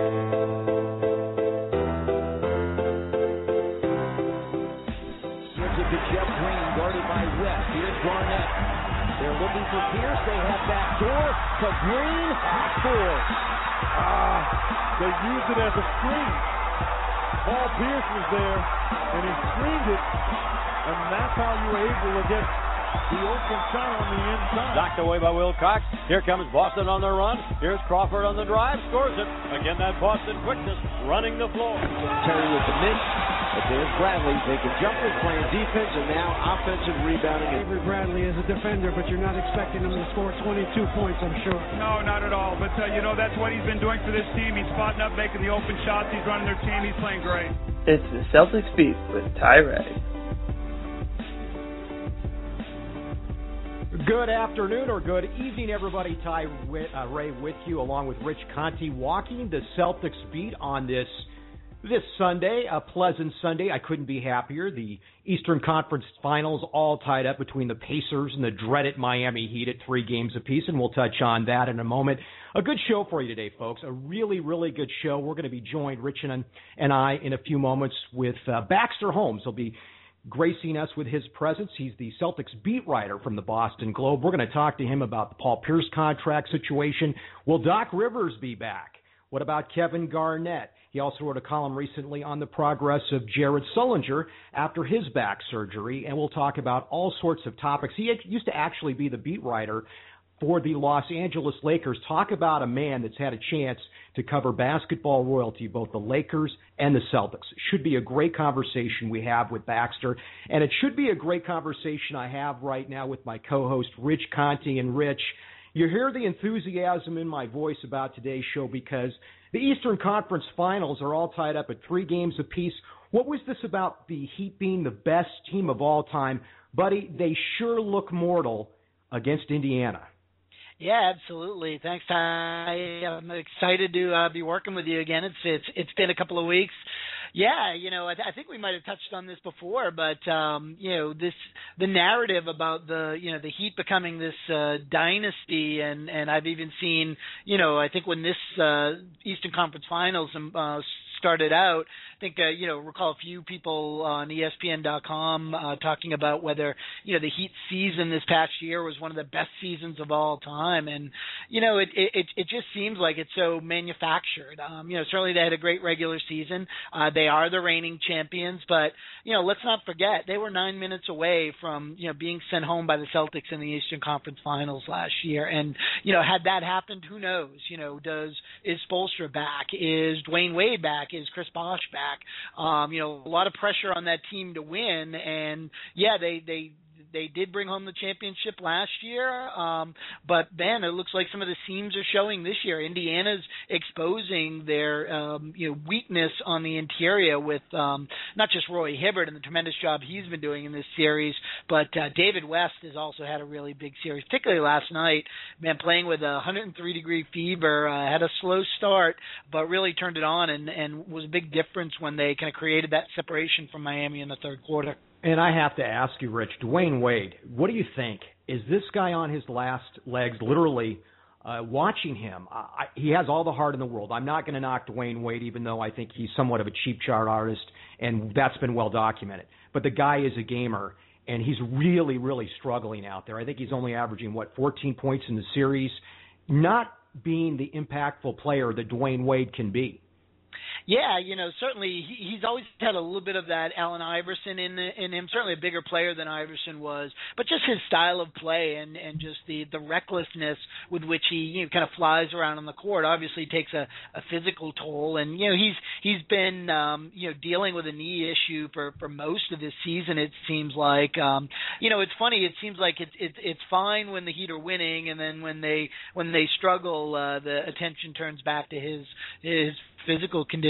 and Garnett. They're looking for Pierce. They head back door to Green. Score. Ah, they use it as a screen. Paul Pierce was there, and he screened it, and that's how you were able to get the open shot on the inside. Knocked away by Wilcox. Here comes Boston on the run. Here's Crawford on the drive. Scores it. Again, that Boston quickness running the floor. Terry with the miss. But there's Bradley taking jumpers, playing defense, and now offensive rebounding. Avery Bradley is a defender, but you're not expecting him to score 22 points, I'm sure. No, not at all. But, uh, you know, that's what he's been doing for this team. He's spotting up, making the open shots. He's running their team. He's playing great. It's the Celtics Beat with Ty Ray. Good afternoon or good evening, everybody. Ty uh, Ray with you, along with Rich Conte, walking the Celtics beat on this this Sunday. A pleasant Sunday. I couldn't be happier. The Eastern Conference Finals all tied up between the Pacers and the dreaded Miami Heat at three games apiece, and we'll touch on that in a moment. A good show for you today, folks. A really, really good show. We're going to be joined, Rich and, and I, in a few moments with uh, Baxter Holmes. He'll be gracing us with his presence. He's the Celtics beat writer from the Boston Globe. We're going to talk to him about the Paul Pierce contract situation. Will Doc Rivers be back? What about Kevin Garnett? He also wrote a column recently on the progress of Jared Sullinger after his back surgery, and we'll talk about all sorts of topics. He used to actually be the beat writer for the Los Angeles Lakers. Talk about a man that's had a chance to cover basketball royalty, both the Lakers and the Celtics. Should be a great conversation we have with Baxter, and it should be a great conversation I have right now with my co-host Rich Conte and Rich. You hear the enthusiasm in my voice about today's show because the Eastern Conference Finals are all tied up at three games apiece. What was this about the Heat being the best team of all time? Buddy, they sure look mortal against Indiana. Yeah, absolutely. Thanks, Ty. I'm excited to uh, be working with you again. It's it's it's been a couple of weeks. Yeah, you know, I, th- I think we might have touched on this before, but um, you know, this the narrative about the you know the Heat becoming this uh, dynasty, and and I've even seen you know I think when this uh, Eastern Conference Finals um, uh, started out, think uh, you know recall a few people on ESPN.com uh, talking about whether you know the Heat season this past year was one of the best seasons of all time, and you know it it it just seems like it's so manufactured. Um, you know certainly they had a great regular season. Uh, they are the reigning champions, but you know let's not forget they were nine minutes away from you know being sent home by the Celtics in the Eastern Conference Finals last year, and you know had that happened, who knows? You know does is Spoelstra back? Is Dwyane Wade back? Is Chris Bosh back? Um, you know, a lot of pressure on that team to win, and yeah, they they they did bring home the championship last year, um, but man, it looks like some of the seams are showing this year. Indiana's exposing their um, you know weakness on the interior with um, not just Roy Hibbert and the tremendous job he's been doing in this series, but uh, David West has also had a really big series, particularly last night. Man, playing with a 103 degree fever, uh, had a slow start, but really turned it on and and was a big difference when they kind of created that separation from Miami in the third quarter. And I have to ask you, Rich, Dwyane Wade, what do you think? Is this guy on his last legs, literally? Uh, watching him, I, he has all the heart in the world. I'm not going to knock Dwyane Wade, even though I think he's somewhat of a cheap chart artist, and that's been well documented. But the guy is a gamer, and he's really, really struggling out there. I think he's only averaging what 14 points in the series, not being the impactful player that Dwyane Wade can be. Yeah, you know, certainly he, he's always had a little bit of that Allen Iverson in in him. Certainly a bigger player than Iverson was, but just his style of play and and just the the recklessness with which he you know, kind of flies around on the court obviously takes a, a physical toll. And you know he's he's been um, you know dealing with a knee issue for for most of this season. It seems like um, you know it's funny. It seems like it's it's it's fine when the Heat are winning, and then when they when they struggle, uh, the attention turns back to his his physical condition.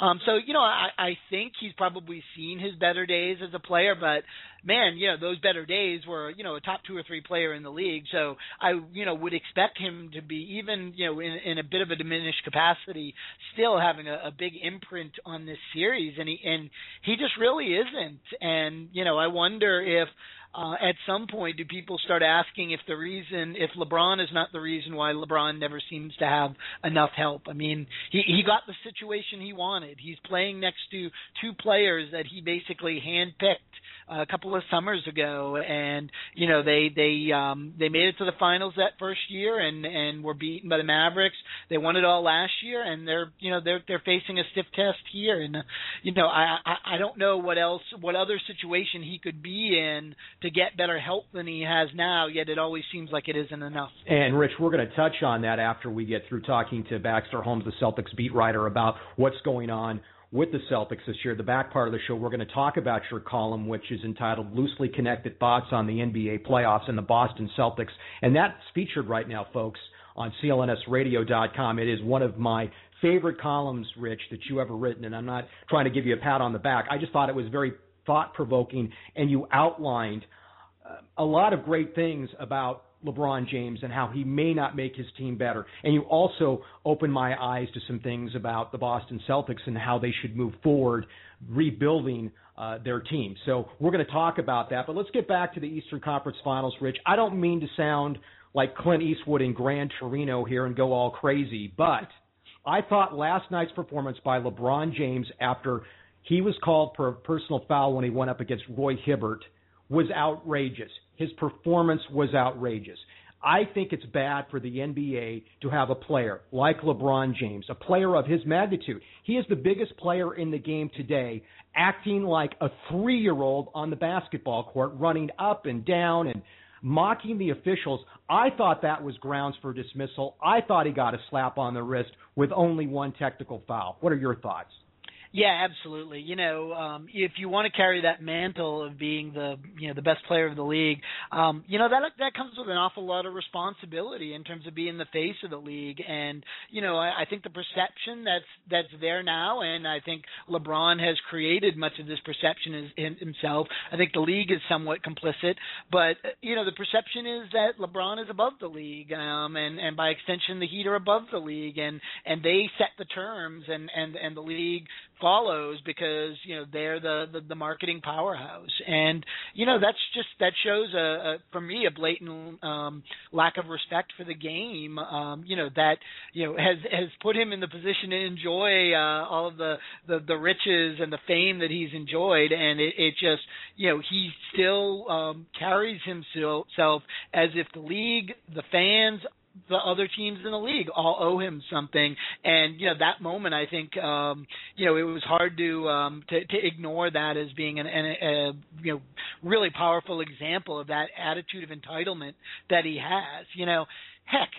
Um, so you know, I, I think he's probably seen his better days as a player, but man, you know, those better days were you know a top two or three player in the league. So I you know would expect him to be even you know in, in a bit of a diminished capacity, still having a, a big imprint on this series, and he and he just really isn't. And you know, I wonder if uh, at some point do people start asking if the reason if LeBron is not the reason why LeBron never seems to have enough help. I mean, he he got the situation he wanted. He's playing next to two players that he basically handpicked a couple of summers ago, and you know they they um, they made it to the finals that first year and and were beaten by the Mavericks. They won it all last year, and they're you know they're they're facing a stiff test here, and you know I, I I don't know what else what other situation he could be in to get better help than he has now. Yet it always seems like it isn't enough. And Rich, we're going to touch on that after we get through talking to Baxter Holmes, the Celtics beat writer, about what's going on with the Celtics this year. The back part of the show, we're going to talk about your column, which is entitled Loosely Connected Thoughts on the NBA Playoffs and the Boston Celtics. And that's featured right now, folks, on CLNSradio.com. It is one of my favorite columns, Rich, that you ever written. And I'm not trying to give you a pat on the back. I just thought it was very thought provoking, and you outlined a lot of great things about LeBron James and how he may not make his team better. And you also opened my eyes to some things about the Boston Celtics and how they should move forward rebuilding uh, their team. So we're going to talk about that. But let's get back to the Eastern Conference Finals, Rich. I don't mean to sound like Clint Eastwood in Gran Torino here and go all crazy, but I thought last night's performance by LeBron James after he was called for a personal foul when he went up against Roy Hibbert was outrageous. His performance was outrageous. I think it's bad for the NBA to have a player like LeBron James, a player of his magnitude. He is the biggest player in the game today, acting like a three year old on the basketball court, running up and down and mocking the officials. I thought that was grounds for dismissal. I thought he got a slap on the wrist with only one technical foul. What are your thoughts? Yeah, absolutely. You know, um, if you want to carry that mantle of being the you know the best player of the league, um, you know that that comes with an awful lot of responsibility in terms of being the face of the league. And you know, I, I think the perception that's that's there now, and I think LeBron has created much of this perception is in himself. I think the league is somewhat complicit, but you know the perception is that LeBron is above the league, um, and and by extension the Heat are above the league, and and they set the terms, and and and the league follows because you know they're the, the the marketing powerhouse. And you know that's just that shows a, a for me a blatant um lack of respect for the game um you know that you know has has put him in the position to enjoy uh all of the the the riches and the fame that he's enjoyed. And it, it just you know he still um carries himself as if the league the fans the other teams in the league all owe him something. And you know that moment i think um you know it was hard to um to, to ignore that as being an, an a you know really powerful example of that attitude of entitlement that he has. You know heck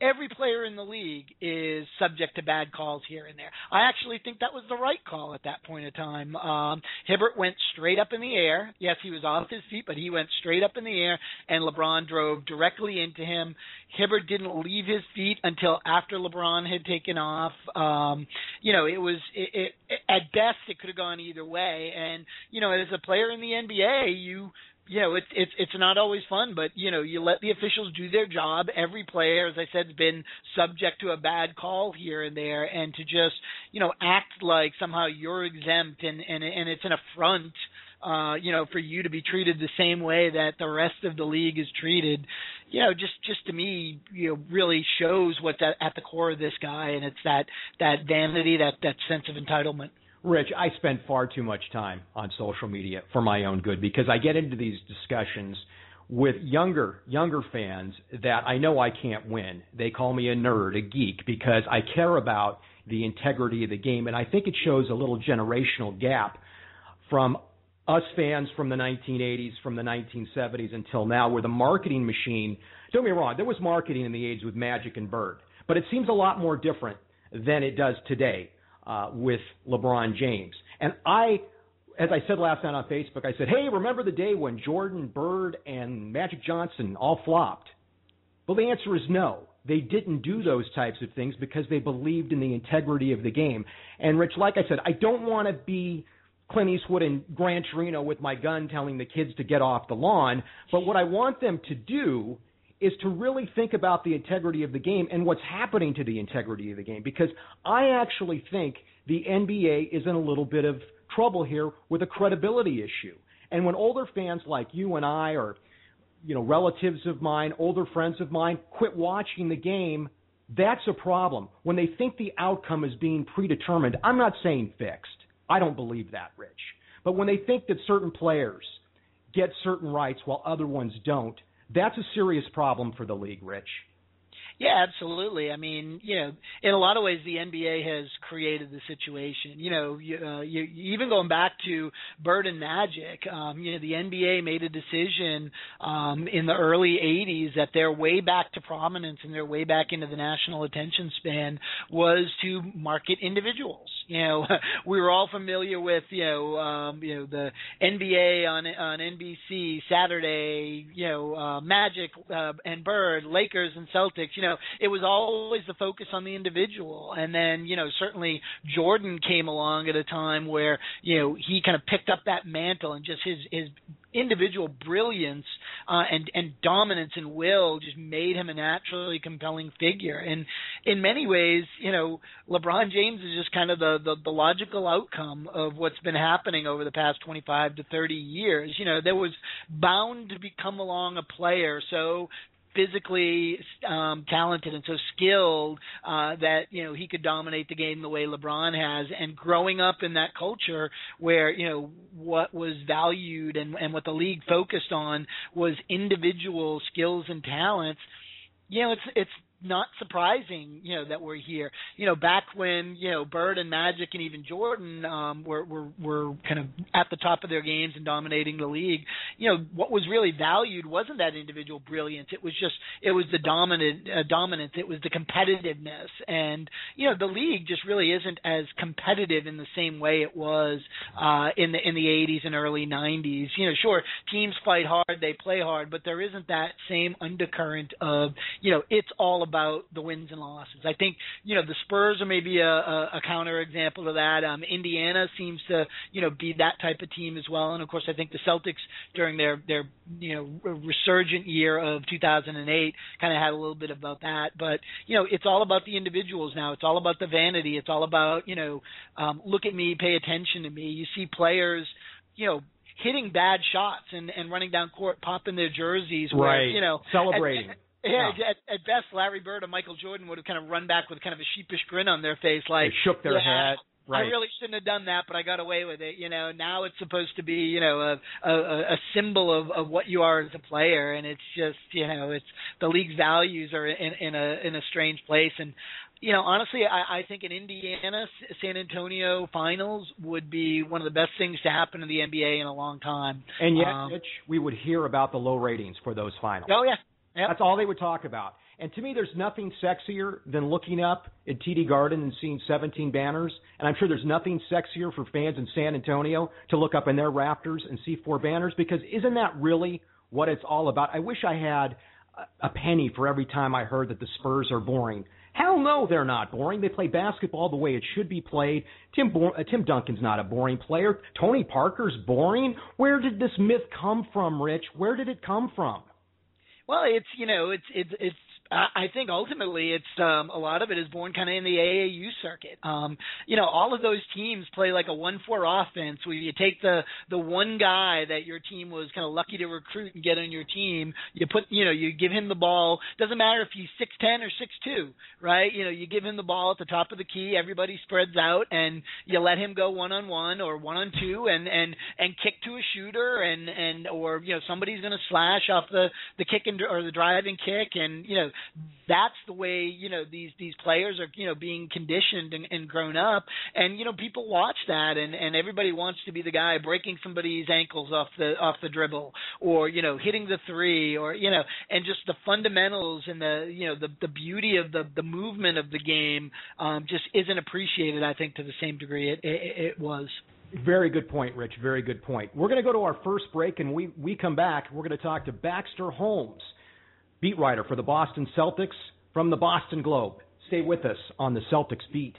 every player in the league is subject to bad calls here and there. I actually think that was the right call at that point in time. Um, Hibbert went straight up in the air. Yes, he was off his feet, but he went straight up in the air, and LeBron drove directly into him. Hibbert didn't leave his feet until after LeBron had taken off. Um, you know, it was it, it, at best it could have gone either way. And you know, as a player in the NBA, you know, it's it's it's not always fun, but you know, you let the officials do their job. Every player, as I said, has been subject to a bad call here and there, and to just you know act like somehow you're exempt and and and it's an affront. Uh, you know, for you to be treated the same way that the rest of the league is treated, you know, just just to me, you know, really shows what's at, at the core of this guy, and it's that that vanity, that that sense of entitlement. Rich, I spend far too much time on social media for my own good because I get into these discussions with younger younger fans that I know I can't win. They call me a nerd, a geek because I care about the integrity of the game and I think it shows a little generational gap from us fans from the 1980s, from the 1970s until now where the marketing machine, don't get me wrong, there was marketing in the 80s with Magic and Bird, but it seems a lot more different than it does today uh, with LeBron James. And I, as I said last night on Facebook, I said, hey, remember the day when Jordan, Bird, and Magic Johnson all flopped? Well, the answer is no. They didn't do those types of things because they believed in the integrity of the game. And Rich, like I said, I don't want to be Clint Eastwood and Gran Torino with my gun telling the kids to get off the lawn, but what I want them to do is to really think about the integrity of the game and what's happening to the integrity of the game because I actually think the NBA is in a little bit of trouble here with a credibility issue. And when older fans like you and I or you know relatives of mine, older friends of mine quit watching the game, that's a problem. When they think the outcome is being predetermined, I'm not saying fixed. I don't believe that, Rich. But when they think that certain players get certain rights while other ones don't, that's a serious problem for the league, Rich. Yeah, absolutely. I mean, you know, in a lot of ways, the NBA has created the situation. You know, you, uh, you, even going back to Bird and Magic, um, you know, the NBA made a decision um, in the early '80s that their way back to prominence and their way back into the national attention span was to market individuals. You know, we were all familiar with you know, um, you know, the NBA on on NBC Saturday. You know, uh, Magic uh, and Bird, Lakers and Celtics. You know know, it was always the focus on the individual. And then, you know, certainly Jordan came along at a time where, you know, he kind of picked up that mantle and just his his individual brilliance uh, and and dominance and will just made him a naturally compelling figure. And in many ways, you know, LeBron James is just kind of the, the the logical outcome of what's been happening over the past 25 to 30 years. You know, there was bound to become along a player so physically um, talented and so skilled uh, that you know he could dominate the game the way LeBron has. And growing up in that culture where you know what was valued and, and what the league focused on was individual skills and talents. You know, it's it's not surprising, you know, that we're here. You know, back when you know Bird and Magic and even Jordan um, were were were kind of at the top of their games and dominating the league. You know, what was really valued wasn't that individual brilliance. It was just it was the dominant uh, dominance. It was the competitiveness, and you know, the league just really isn't as competitive in the same way it was uh, in the in the 80s and early 90s. You know, sure, teams fight hard, they play hard, but there isn't that same undercurrent of you know it's all the wins and losses. I think you know the Spurs are maybe a, a, a counter example to that. Um, Indiana seems to you know be that type of team as well, and of course I think the Celtics during their their you know resurgent year of 2008 kind of had a little bit about that. But you know it's all about the individuals now. It's all about the vanity. It's all about you know um, look at me, pay attention to me. You see players you know hitting bad shots and and running down court, popping their jerseys, where right. you know celebrating. Yeah, at, at best, Larry Bird and Michael Jordan would have kind of run back with kind of a sheepish grin on their face, like they shook their yeah, head. Right. I really shouldn't have done that, but I got away with it. You know, now it's supposed to be, you know, a a, a symbol of of what you are as a player, and it's just, you know, it's the league's values are in in a in a strange place, and you know, honestly, I, I think an Indiana San Antonio finals would be one of the best things to happen in the NBA in a long time. And yet, Um, Rich, we would hear about the low ratings for those finals. oh yeah, Yep. That's all they would talk about. And to me, there's nothing sexier than looking up at TD Garden and seeing 17 banners. And I'm sure there's nothing sexier for fans in San Antonio to look up in their rafters and see four banners because isn't that really what it's all about? I wish I had a- penny for every time I heard that the Spurs are boring. Hell no, they're not boring. They play basketball the way it should be played. Tim Bo- uh, Tim Duncan's not a boring player. Tony Parker's boring. Where did this myth come from, Rich? Where did it come from? Well, it's you know, it's it's it's. I think ultimately it's um, a lot of it is born kind of in the AAU circuit. Um, you know, all of those teams play like a one-four offense where you take the the one guy that your team was kind of lucky to recruit and get on your team. You put, you know, you give him the ball. Doesn't matter if he's six ten or six two, right? You know, you give him the ball at the top of the key. Everybody spreads out, and you let him go one on one or one on two, and and and kick to a shooter, and and or you know somebody's going to slash off the the kick and or the driving kick, and you know that's the way you know these these players are you know being conditioned and, and grown up and you know people watch that and and everybody wants to be the guy breaking somebody's ankles off the off the dribble or you know hitting the three or you know and just the fundamentals and the you know the the beauty of the the movement of the game um just isn't appreciated i think to the same degree it it, it was Very good point, Rich. Very good point. We're going to go to our first break, and we we come back. We're going to talk to Baxter Holmes, beat writer for the Boston Celtics from the Boston Globe. Stay with us on the Celtics beat.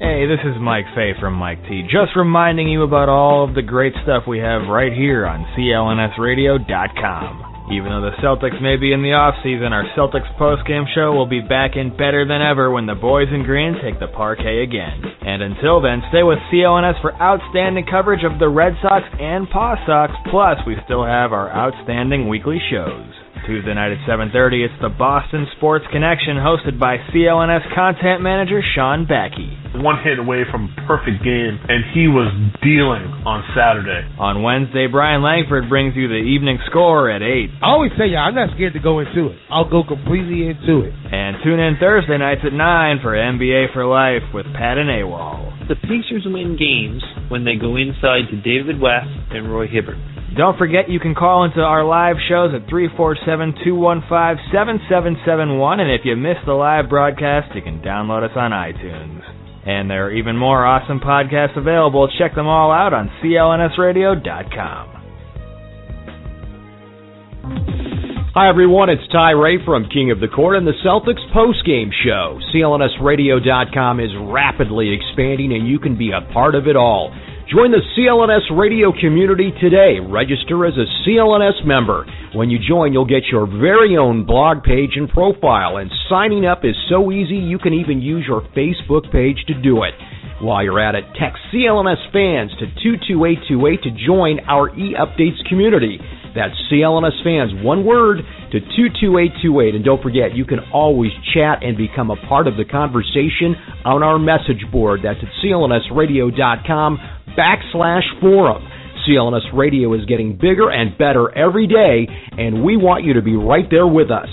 Hey, this is Mike Fay from Mike T. Just reminding you about all of the great stuff we have right here on CLNSradio.com. Even though the Celtics may be in the off season, our Celtics postgame show will be back in better than ever when the boys in green take the parquet again. And until then, stay with CLNS for outstanding coverage of the Red Sox and Paw Sox. Plus, we still have our outstanding weekly shows. Tuesday night at 7:30, it's the Boston Sports Connection, hosted by CLNS content manager Sean Backey. One hit away from perfect game, and he was dealing on Saturday. On Wednesday, Brian Langford brings you the evening score at 8. I always say, yeah, I'm not scared to go into it. I'll go completely into it. And tune in Thursday nights at 9 for NBA for Life with Pat and AWOL. The Pacers win games when they go inside to David West and Roy Hibbert. Don't forget you can call into our live shows at 347-215-7771 and if you missed the live broadcast, you can download us on iTunes. And there are even more awesome podcasts available. Check them all out on clnsradio.com. Hi, everyone. It's Ty Ray from King of the Court and the Celtics postgame show. CLNSradio.com is rapidly expanding, and you can be a part of it all. Join the CLNS radio community today. Register as a CLNS member. When you join, you'll get your very own blog page and profile, and signing up is so easy you can even use your Facebook page to do it. While you're at it, text CLNS fans to 22828 to join our e-updates community. That's CLNS fans, one word, to 22828. And don't forget, you can always chat and become a part of the conversation on our message board. That's at clnsradio.com backslash forum. CLNS Radio is getting bigger and better every day, and we want you to be right there with us.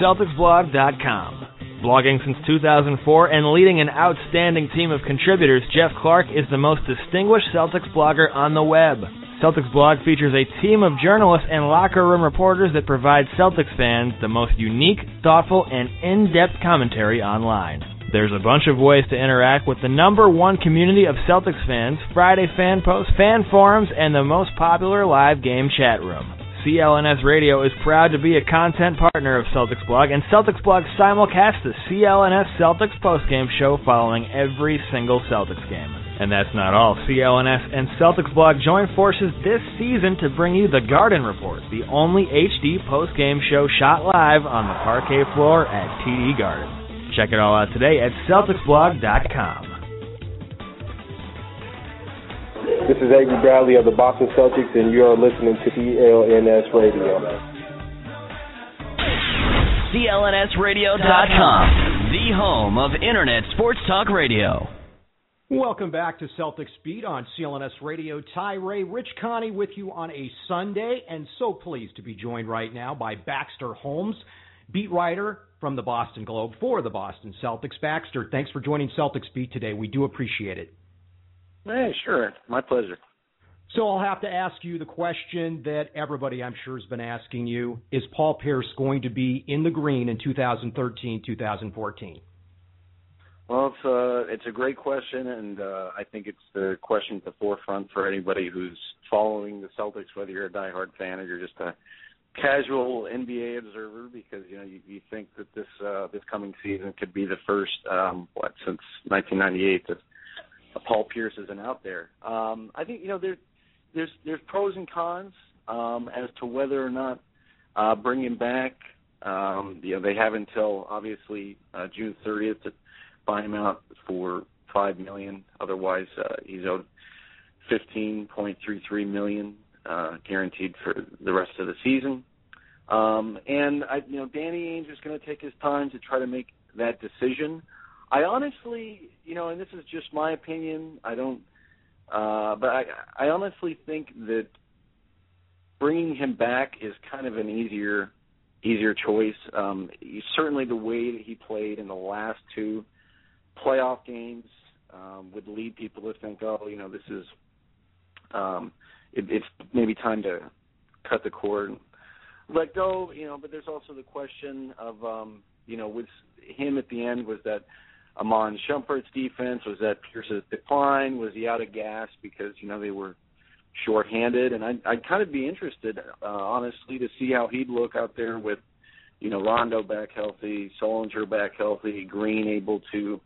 CelticsBlog.com. Blogging since 2004 and leading an outstanding team of contributors, Jeff Clark is the most distinguished Celtics blogger on the web. Celtics blog features a team of journalists and locker room reporters that provide Celtics fans the most unique, thoughtful, and in-depth commentary online. There's a bunch of ways to interact with the number one community of Celtics fans, Friday fan posts, fan forums, and the most popular live game chat room. CLNS Radio is proud to be a content partner of Celtics Blog, and Celtics Blog simulcasts the CLNS Celtics postgame show following every single Celtics game. And that's not all. CLNS and Celtics Blog join forces this season to bring you the Garden Report, the only HD post-game show shot live on the parquet floor at TD Garden. Check it all out today at CelticsBlog.com. This is Avery Bradley of the Boston Celtics, and you are listening to CLNS Radio. CLNSradio.com, the home of Internet Sports Talk Radio. Welcome back to Celtics Beat on CLNS Radio. Ty Ray, Rich Conte with you on a Sunday, and so pleased to be joined right now by Baxter Holmes, beat writer from the Boston Globe for the Boston Celtics. Baxter, thanks for joining Celtics Beat today. We do appreciate it. Hey, sure. My pleasure. So I'll have to ask you the question that everybody I'm sure has been asking you. Is Paul Pierce going to be in the green in 2013, 2014? Well, it's uh, it's a great question, and uh, I think it's the question at the forefront for anybody who's following the Celtics, whether you're a diehard fan or you're just a casual NBA observer, because you know you, you think that this uh, this coming season could be the first um, what since 1998 that Paul Pierce isn't out there. Um, I think you know there there's there's pros and cons um, as to whether or not uh, bring him back. Um, you know they have until obviously uh, June 30th to buy him out for five million. Otherwise, uh, he's owed 15.33 million uh, guaranteed for the rest of the season. Um, and I, you know, Danny Ainge is going to take his time to try to make that decision. I honestly, you know, and this is just my opinion. I don't, uh, but I, I honestly think that bringing him back is kind of an easier, easier choice. Um, certainly, the way that he played in the last two playoff games um, would lead people to think, oh, you know, this is, um, it, it's maybe time to cut the cord and let go. You know, but there's also the question of, um, you know, with him at the end was that Iman Shumpert's defense? Was that Pierce's decline? Was he out of gas because you know they were shorthanded? And I'd, I'd kind of be interested, uh, honestly, to see how he'd look out there with you know Rondo back healthy, Sullinger back healthy, Green able to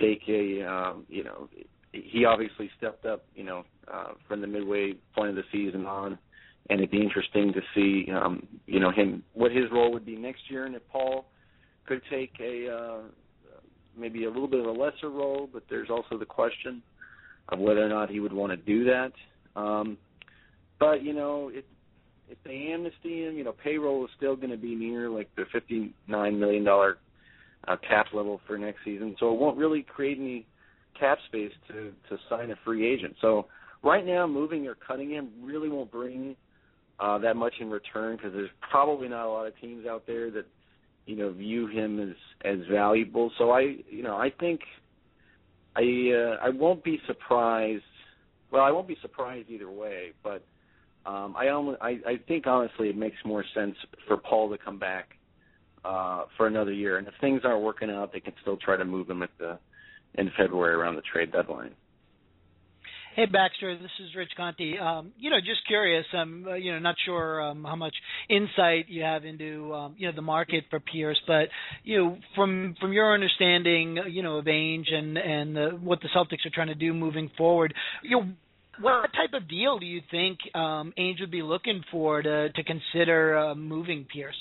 take a um, you know he obviously stepped up you know uh, from the midway point of the season on and it'd be interesting to see, um, you know, him what his role would be next year, and if Paul could take a uh, maybe a little bit of a lesser role, but there's also the question of whether or not he would want to do that. Um, but you know, it, if they amnesty him, you know, payroll is still going to be near like the fifty-nine million dollar uh, cap level for next season, so it won't really create any cap space to to sign a free agent. So right now, moving or cutting him really won't bring uh, that much in return because there's probably not a lot of teams out there that you know view him as as valuable. So I you know I think I uh, I won't be surprised. Well, I won't be surprised either way, but um, I, only, I I think honestly it makes more sense for Paul to come back uh, for another year, and if things aren't working out, they can still try to move him at the in February around the trade deadline. Hey Baxter, this is Rich Conte. Um, you know, just curious. I'm, uh, you know, not sure um, how much insight you have into, um, you know, the market for Pierce, but you know, from from your understanding, you know, of Ainge and and the, what the Celtics are trying to do moving forward, you know, what type of deal do you think um, Ainge would be looking for to to consider uh, moving Pierce?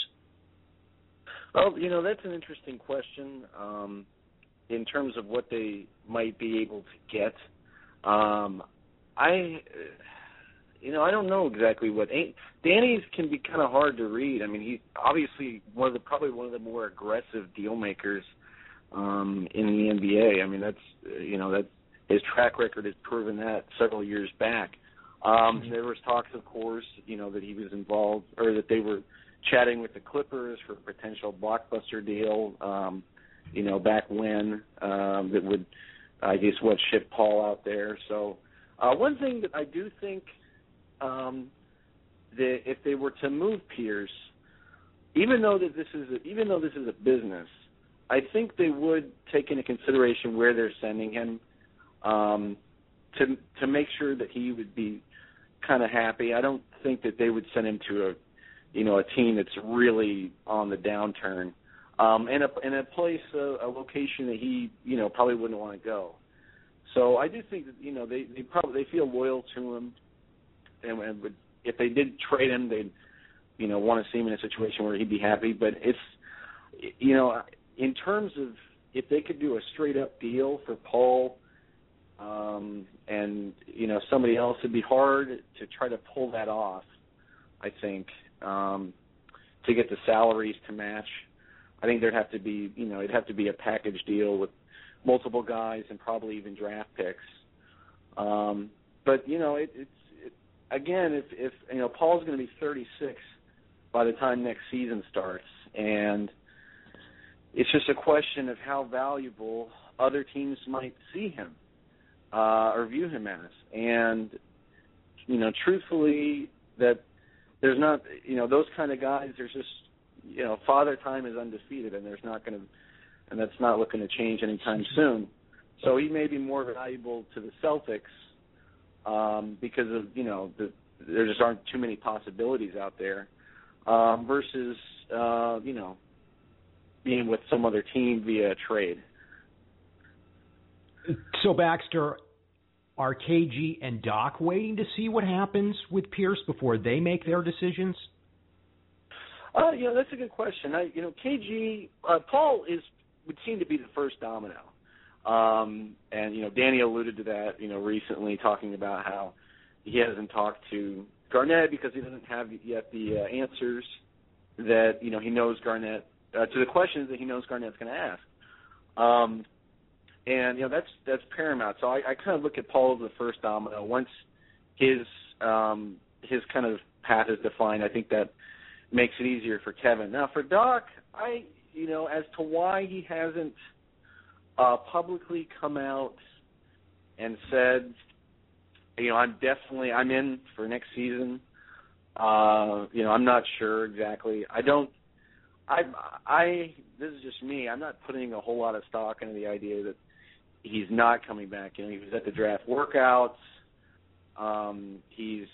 Well, you know, that's an interesting question. Um, in terms of what they might be able to get. Um, I, you know, I don't know exactly what. Danny's can be kind of hard to read. I mean, he's obviously one of the probably one of the more aggressive deal makers um, in the NBA. I mean, that's you know that his track record has proven that several years back. Um, there was talks, of course, you know, that he was involved or that they were chatting with the Clippers for a potential blockbuster deal. Um, you know, back when um, that would I guess what shipped Paul out there. So uh, one thing that I do think um, that if they were to move Pierce, even though that this is a, even though this is a business, I think they would take into consideration where they're sending him um, to to make sure that he would be kind of happy. I don't think that they would send him to a you know a team that's really on the downturn um, and a in a place, a, a location that he you know probably wouldn't want to go. So I do think that you know they they probably they feel loyal to him, and, and if they did trade him, they'd you know want to see him in a situation where he'd be happy. But it's you know in terms of if they could do a straight up deal for Paul um, and you know somebody else, it'd be hard to try to pull that off. I think um, to get the salaries to match. I think there'd have to be, you know, it'd have to be a package deal with multiple guys and probably even draft picks. Um, but you know, it, it's it, again, if if you know Paul's going to be 36 by the time next season starts, and it's just a question of how valuable other teams might see him uh, or view him as. And you know, truthfully, that there's not, you know, those kind of guys. There's just you know, father time is undefeated, and there's not going to, and that's not looking to change anytime soon. So he may be more valuable to the Celtics um, because of you know the, there just aren't too many possibilities out there um, versus uh, you know being with some other team via trade. So Baxter, are KG and Doc waiting to see what happens with Pierce before they make their decisions? Uh, you know, that's a good question. I, you know, KG uh, Paul is would seem to be the first domino, um, and you know, Danny alluded to that. You know, recently talking about how he hasn't talked to Garnett because he doesn't have yet the uh, answers that you know he knows Garnett uh, to the questions that he knows Garnett's going to ask. Um, and you know that's that's paramount. So I, I kind of look at Paul as the first domino. Once his um, his kind of path is defined, I think that makes it easier for Kevin. Now for Doc, I you know as to why he hasn't uh, publicly come out and said, you know, I'm definitely I'm in for next season. Uh, you know, I'm not sure exactly. I don't. I I this is just me. I'm not putting a whole lot of stock into the idea that he's not coming back. You know, he was at the draft workouts. Um, he's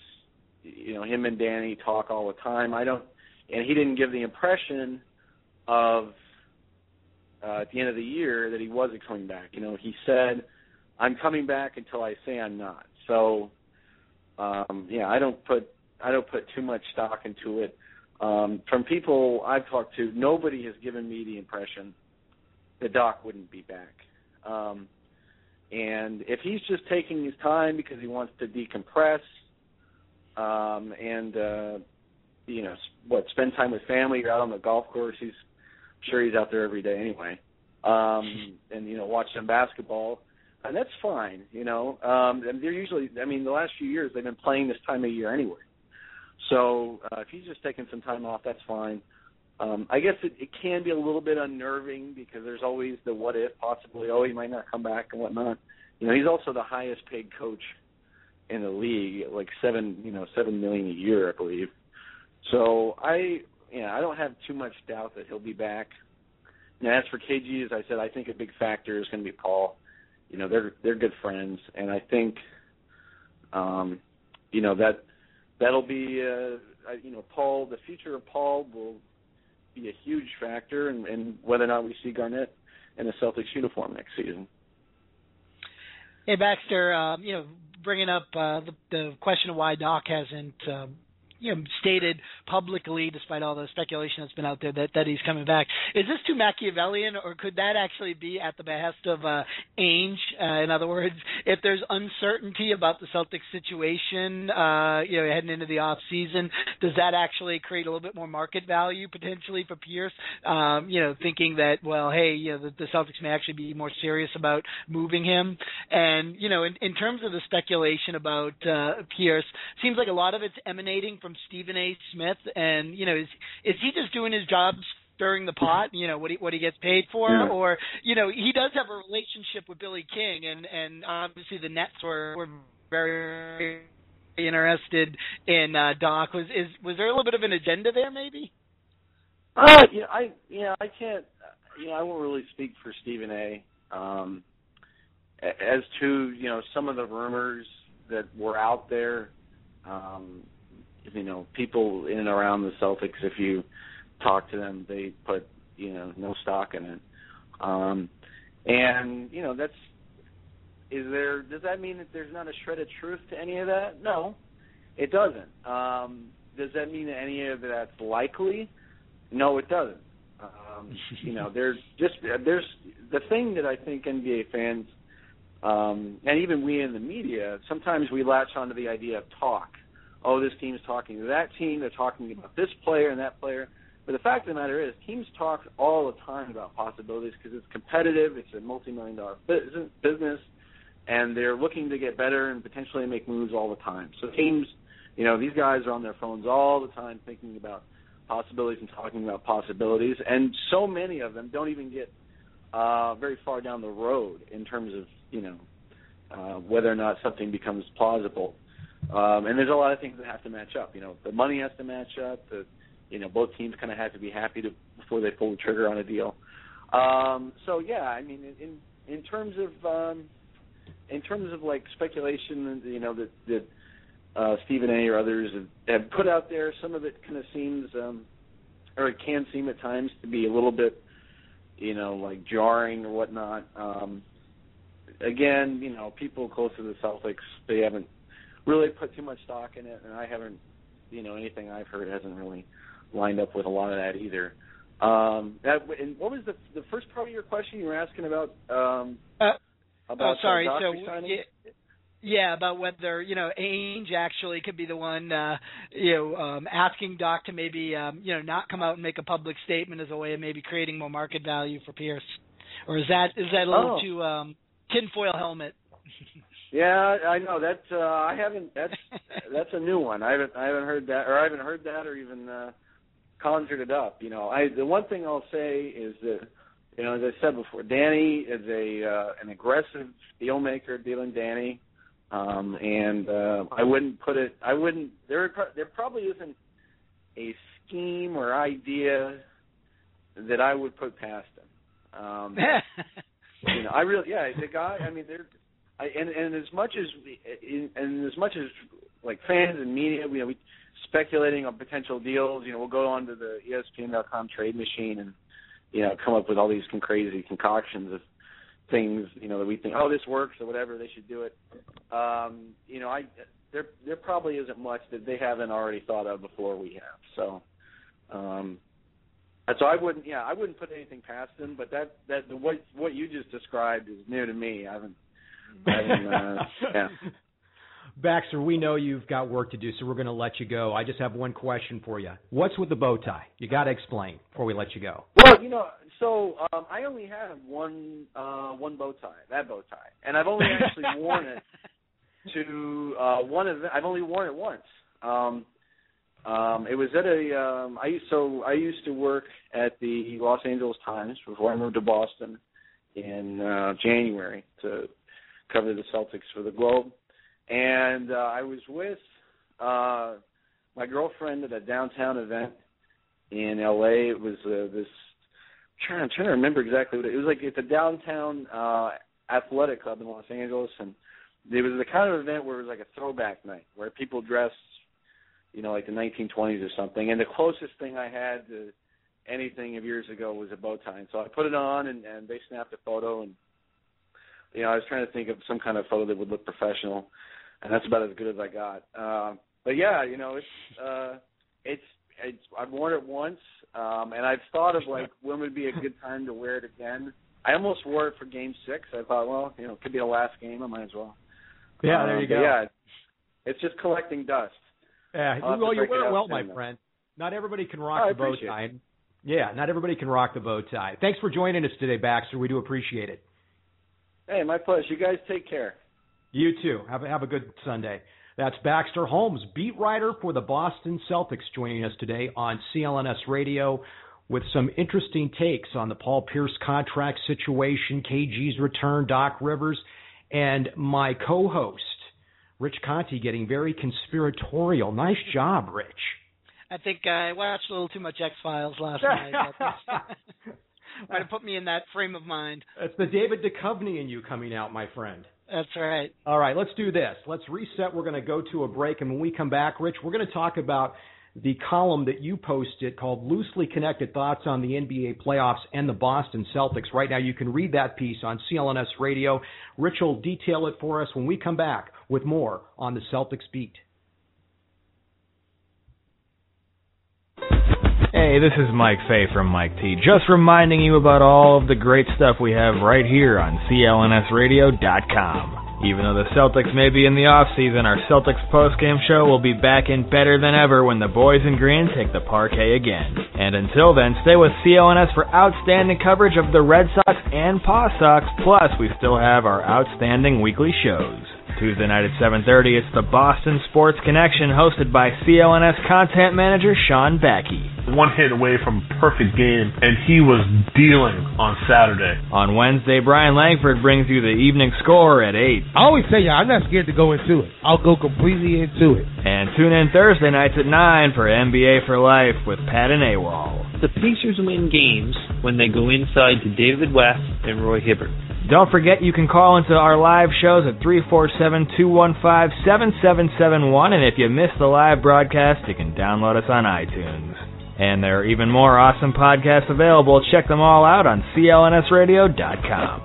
you know him and Danny talk all the time. I don't and he didn't give the impression of uh, at the end of the year that he wasn't coming back. You know, he said, "I'm coming back until I say I'm not." So, um, yeah, I don't put I don't put too much stock into it. Um, from people I've talked to, nobody has given me the impression that Doc wouldn't be back. Um, and if he's just taking his time because he wants to decompress, um, and uh, you know, what spend time with family, you're out on the golf course. He's I'm sure he's out there every day anyway, um, and you know, watch some basketball, and that's fine. You know, um, and they're usually, I mean, the last few years they've been playing this time of year anyway. So uh, if he's just taking some time off, that's fine. Um, I guess it, it can be a little bit unnerving because there's always the what if possibly. Oh, he might not come back and whatnot. You know, he's also the highest paid coach in the league, like seven, you know, seven million a year, I believe. So I, you know I don't have too much doubt that he'll be back. Now, as for KG, as I said, I think a big factor is going to be Paul. You know, they're they're good friends, and I think, um, you know that that'll be, uh, you know, Paul. The future of Paul will be a huge factor in, in whether or not we see Garnett in a Celtics uniform next season. Hey Baxter, um, you know, bringing up uh, the, the question of why Doc hasn't um, you know stated publicly, despite all the speculation that's been out there, that that he's coming back. Is this too Machiavellian, or could that actually be at the behest of uh, Ainge? Uh, in other words, if there's uncertainty about the Celtics situation, uh, you know, heading into the off season, does that actually create a little bit more market value potentially for Pierce? Um, you know, thinking that well, hey, you know, the, the Celtics may actually be more serious about moving him, and you know, in, in terms of the speculation about uh, Pierce, seems like a lot of it's emanating from Stephen A. Smith, and you know, is is he just doing his job stirring the pot? You know, what he what he gets paid for, Yeah. or you know, he does have a relationship with Billy King, and and obviously the Nets were were very interested in uh, Doc. Was is was there a little bit of an agenda there, maybe? Uh, yeah, I yeah, I can't. You know, I won't really speak for Stephen A. Um, as to you know some of the rumors that were out there. Um, you know, people in and around the Celtics, if you talk to them, they put you know no stock in it. Um, and you know that's is there. Does that mean that there's not a shred of truth to any of that? No, it doesn't. Um, does that mean that any of that's likely? No, it doesn't. Um, you know, there's just there's the thing that I think NBA fans um, and even we in the media sometimes we latch onto the idea of talk. Oh, this team's talking to that team. They're talking about this player and that player. But the fact of the matter is, teams talk all the time about possibilities because it's competitive. It's a multi-million dollar business, and they're looking to get better and potentially make moves all the time. So teams, you know, these guys are on their phones all the time thinking about possibilities and talking about possibilities, and so many of them don't even get uh, very far down the road in terms of you know uh, whether or not something becomes plausible. Um, and there's a lot of things that have to match up. You know, the money has to match up. The you know both teams kind of have to be happy to before they pull the trigger on a deal. Um, so yeah, I mean, in in terms of um, in terms of like speculation, you know that that uh, Stephen A. or others have, have put out there, some of it kind of seems, um, or it can seem at times to be a little bit, you know, like jarring or whatnot. Um, again, you know, people close to the Celtics, they haven't really put too much stock in it, and I haven't, you know, anything I've heard hasn't really lined up with a lot of that either. Um, that and what was the the first part of your question? You were asking about um, Uh, about oh, sorry. So yeah, yeah, about whether you know Ainge actually could be the one, uh, you know, um, asking Doc to maybe um, you know not come out and make a public statement as a way of maybe creating more market value for Pierce, or is that is that a little Oh. too um, tinfoil helmet? Yeah, I know that. Uh, I haven't. That's that's a new one. I haven't. I haven't heard that, or I haven't heard that, or even uh, conjured it up. You know, I the one thing I'll say is that, you know, as I said before, Danny is a uh, an aggressive deal maker, dealing Danny, um, and uh, I wouldn't put it. I wouldn't. There there probably isn't a scheme or idea that I would put past him. Um, you know, I really, yeah, the guy. I mean, they're, I, and and as much as, we- and as much as like fans and media, you know, we speculating on potential deals. You know, we'll go onto the ESPN.com trade machine and you know come up with all these crazy concoctions of things. You know, that we think, oh, this works or whatever, they should do it. Um, you know, I there there probably isn't much that they haven't already thought of before we have. So, um, so I wouldn't, yeah, I wouldn't put anything past them. But that that what what you just described is new to me. I haven't, Uh, yeah. Baxter, we know you've got work to do, so we're going to let you go. I just have one question for you. What's with the bow tie? You got to explain before we let you go. Well, you know, so um, I only have one uh, one bow tie, that bow tie, and I've only actually worn it to uh, one event. I've only worn it once. Um, um, it was at a. Um, I used, so I used to work at the Los Angeles Times before I moved to Boston in uh, January to cover the Celtics for the Globe, and uh, I was with uh, my girlfriend at a downtown event in LA. It was uh, this. I'm trying, I'm trying to remember exactly what it, it was like. It's a downtown uh, athletic club in Los Angeles, and it was the kind of event where it was like a throwback night where people dressed, you know, like the 1920s or something. And the closest thing I had to anything of years ago was a bow tie. And so I put it on, and, and they snapped a photo. And you know, I was trying to think of some kind of photo that would look professional, and that's about as good as I got. Uh, but yeah, you know, it's uh, it's it's I've worn it once, um, and I've thought of like when would be a good time to wear it again. I almost wore it for Game Six. I thought, well, you know, it could be the last game. I might as well. Yeah, there you Um, go. Yeah, it's just collecting dust. Yeah, well, you wear it well, my friend. Not everybody can Oh, rock I the bow tie. Yeah, not everybody can rock the bow tie. Thanks for joining us today, Baxter. We do appreciate it. Hey, my pleasure. You guys take care. You too. Have a, have a good Sunday. That's Baxter Holmes, beat writer for the Boston Celtics, joining us today on CLNS Radio with some interesting takes on the Paul Pierce contract situation, KG's return, Doc Rivers, and my co-host, Rich Conte, getting very conspiratorial. Nice job, Rich. I think I watched a little too much X Files last night. Might have put me in that frame of mind. It's the David Duchovny in you coming out, my friend. That's right. All right, let's do this. Let's reset. We're going to go to a break, and when we come back, Rich, we're going to talk about the column that you posted called Loosely Connected Thoughts on the NBA Playoffs and the Boston Celtics. Right now, you can read that piece on CLNS Radio. Rich will detail it for us when we come back with more on the Celtics beat. Hey, this is Mike Fay from Mike T. Just reminding you about all of the great stuff we have right here on CLNSradio.com. Even though the Celtics may be in the off season, our Celtics postgame show will be back in better than ever when the boys in green take the parquet again. And until then, stay with CLNS for outstanding coverage of the Red Sox and Paw Sox. Plus, we still have our outstanding weekly shows. Tuesday night at 7:30, it's the Boston Sports Connection, hosted by CLNS content manager Sean Backey. One hit away from perfect game, and he was dealing on Saturday. On Wednesday, Brian Langford brings you the evening score at 8. I always tell you, I'm not scared to go into it. I'll go completely into it. And tune in Thursday nights at 9 for NBA for Life with Pat and AWOL. The Pacers win games when they go inside to David West and Roy Hibbert. Don't forget you can call into our live shows at 347-215-7771 and if you missed the live broadcast, you can download us on iTunes. And there are even more awesome podcasts available. Check them all out on clnsradio.com.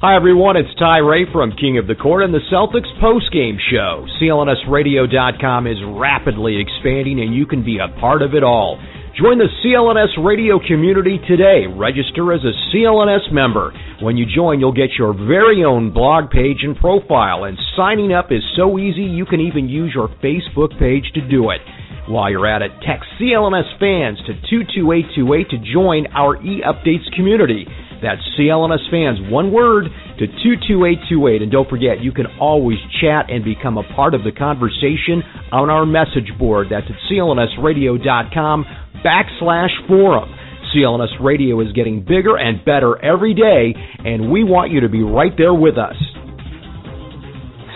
Hi, everyone. It's Ty Ray from King of the Court and the Celtics postgame show. CLNSradio.com is rapidly expanding, and you can be a part of it all. Join the CLNS radio community today. Register as a CLNS member. When you join, you'll get your very own blog page and profile, and signing up is so easy you can even use your Facebook page to do it. While you're at it, text CLNS fans to 22828 to join our e-updates community. That's CLNS fans, one word, to 22828. And don't forget, you can always chat and become a part of the conversation on our message board. That's at clnsradio.com backslash forum. CLNS Radio is getting bigger and better every day, and we want you to be right there with us.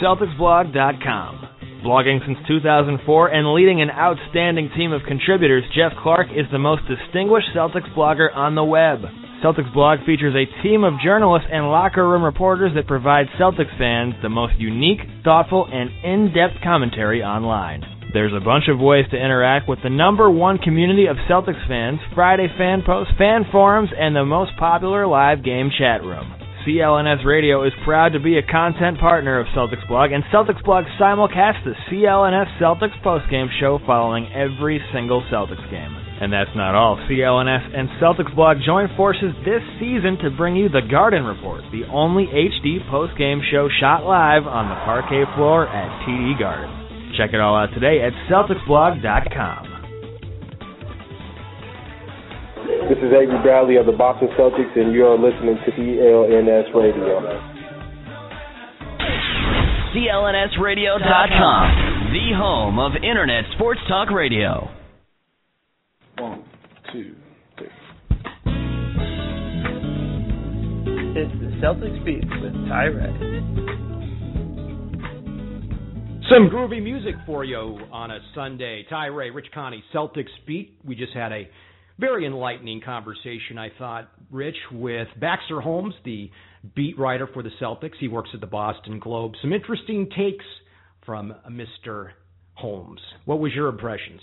CelticsBlog.com. Blogging since 2004 and leading an outstanding team of contributors, Jeff Clark is the most distinguished Celtics blogger on the web. Celtics blog features a team of journalists and locker room reporters that provide Celtics fans the most unique, thoughtful, and in-depth commentary online. There's a bunch of ways to interact with the number one community of Celtics fans, Friday fan posts, fan forums, and the most popular live game chat room. CLNS Radio is proud to be a content partner of Celtics Blog, and Celtics Blog simulcasts the CLNS Celtics postgame show following every single Celtics game. And that's not all. CLNS and Celtics Blog join forces this season to bring you the Garden Report, the only HD postgame show shot live on the parquet floor at TD Garden. Check it all out today at CelticsBlog.com. This is Avery Bradley of the Boston Celtics, and you are listening to CLNS Radio. CLNSradio.com, the home of Internet Sports Talk Radio. One, two, three. It's the Celtics Beat with Ty Ray. Some groovy music for you on a Sunday. Ty Ray, Rich Conte, Celtics Beat. We just had a very enlightening conversation, I thought, Rich, with Baxter Holmes, the beat writer for the Celtics. He works at the Boston Globe. Some interesting takes from Mr. Holmes. What was your impressions?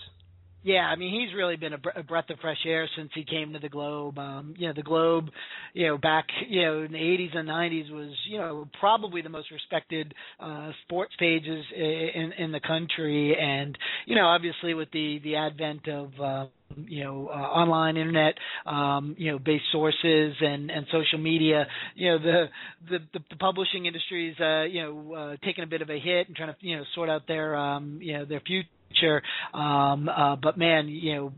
Yeah, I mean he's really been a, a breath of fresh air since he came to the Globe. Um, you know, the Globe, you know, back you know in the 80s and 90s was you know probably the most respected uh, sports pages in in the country, and you know obviously with the the advent of uh, you know uh, online internet um you know based sources and and social media you know the the the, the publishing industry is uh you know uh taking a bit of a hit and trying to you know sort out their um you know their future. Um uh but man you know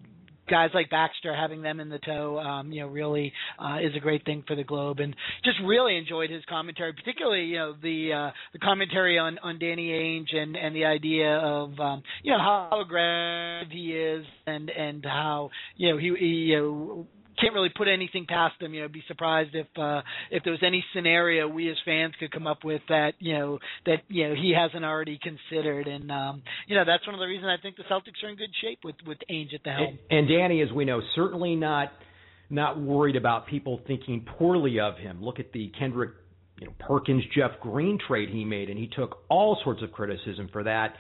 guys like Baxter having them in the tow, um, you know, really uh, is a great thing for the Globe, and just really enjoyed his commentary, particularly you know the uh, the commentary on on Danny Ainge and and the idea of um, you know how aggressive he is and and how you know he, he you know can't really put anything past them. You know, be surprised if uh, if there was any scenario we as fans could come up with that you know that you know he hasn't already considered, and um, you know that's one of the reasons I think the Celtics are in good shape with with Ainge at the helm. And, and Danny, as we know, certainly not not worried about people thinking poorly of him. Look at the Kendrick. You know, Perkins Jeff Green trade he made, and he took all sorts of criticism for that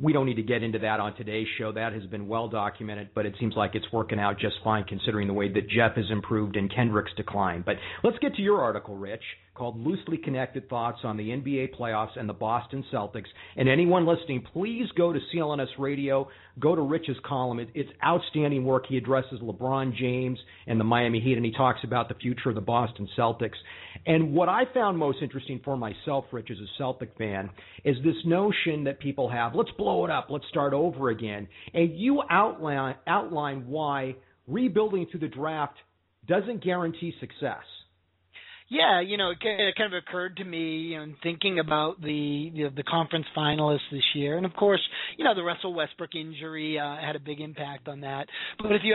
we don't need to get into that on today's show. That has been well documented, but it seems like it's working out just fine considering the way that Jeff has improved and Kendrick's decline. But let's get to your article, Rich, called Loosely Connected Thoughts on the NBA Playoffs and the Boston Celtics. And anyone listening, please go to CLNS Radio, go to Rich's column. It, it's outstanding work. He addresses LeBron James and the Miami Heat, and he talks about the future of the Boston Celtics. And what I found most interesting for myself, Rich, as a Celtic fan, is this notion that people have, let's blow it up, let's start over again. And you outline, outline why rebuilding through the draft doesn't guarantee success. Yeah, you know, it, it kind of occurred to me, you know, thinking about the you know, the conference finalists this year, and of course, you know, the Russell Westbrook injury uh, had a big impact on that. But if you